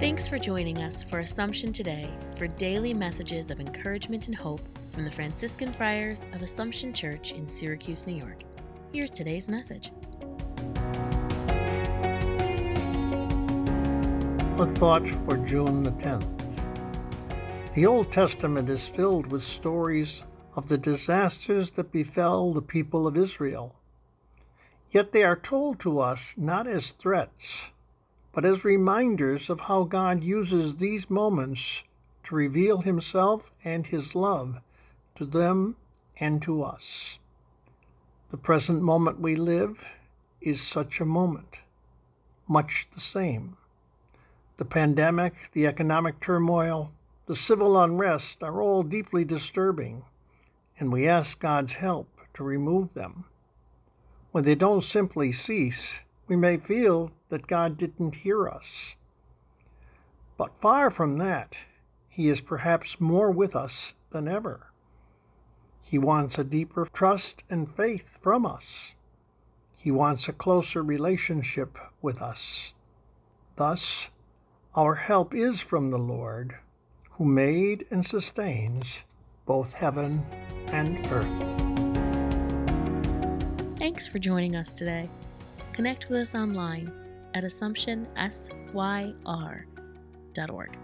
Thanks for joining us for Assumption Today for daily messages of encouragement and hope from the Franciscan Friars of Assumption Church in Syracuse, New York. Here's today's message. A thought for June the 10th. The Old Testament is filled with stories of the disasters that befell the people of Israel. Yet they are told to us not as threats, but as reminders of how God uses these moments to reveal Himself and His love to them and to us. The present moment we live is such a moment, much the same. The pandemic, the economic turmoil, the civil unrest are all deeply disturbing, and we ask God's help to remove them. When they don't simply cease, we may feel that God didn't hear us. But far from that, He is perhaps more with us than ever. He wants a deeper trust and faith from us. He wants a closer relationship with us. Thus, our help is from the Lord, who made and sustains both heaven and earth. Thanks for joining us today. Connect with us online at AssumptionSYR.org.